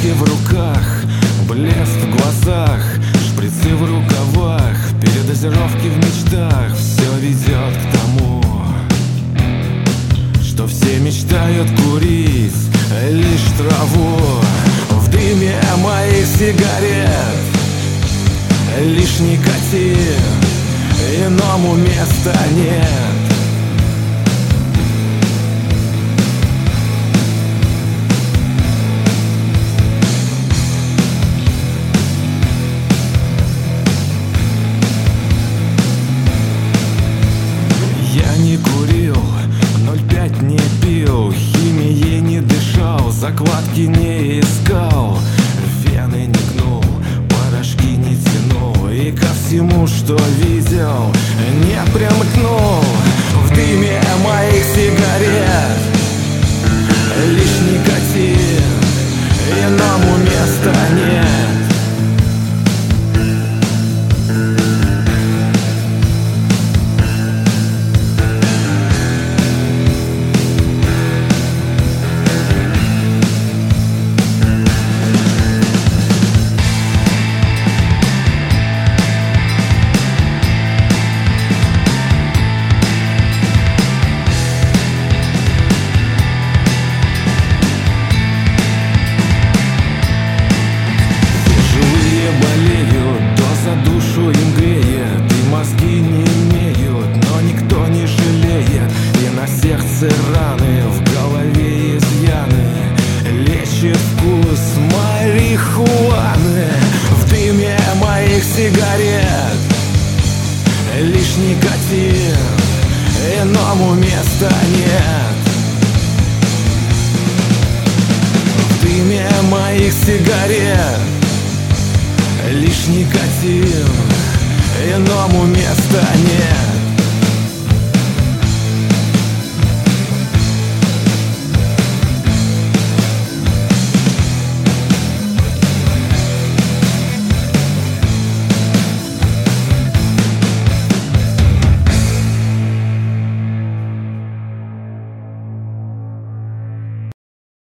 Таблетки в руках, блеск в глазах Шприцы в рукавах, передозировки в мечтах. Все ведет к тому, что все мечтают курить лишь траву. В дыме моих сигарет лишь никотин Иному места нет закладки не искал Вены не гнул, порошки не тянул. И ко всему, что видел, не примкнул. В дыме моих сигарет моих сигарет Лишь никотин, иному места нет. В дыме моих сигарет Лишь никотин Иному места нет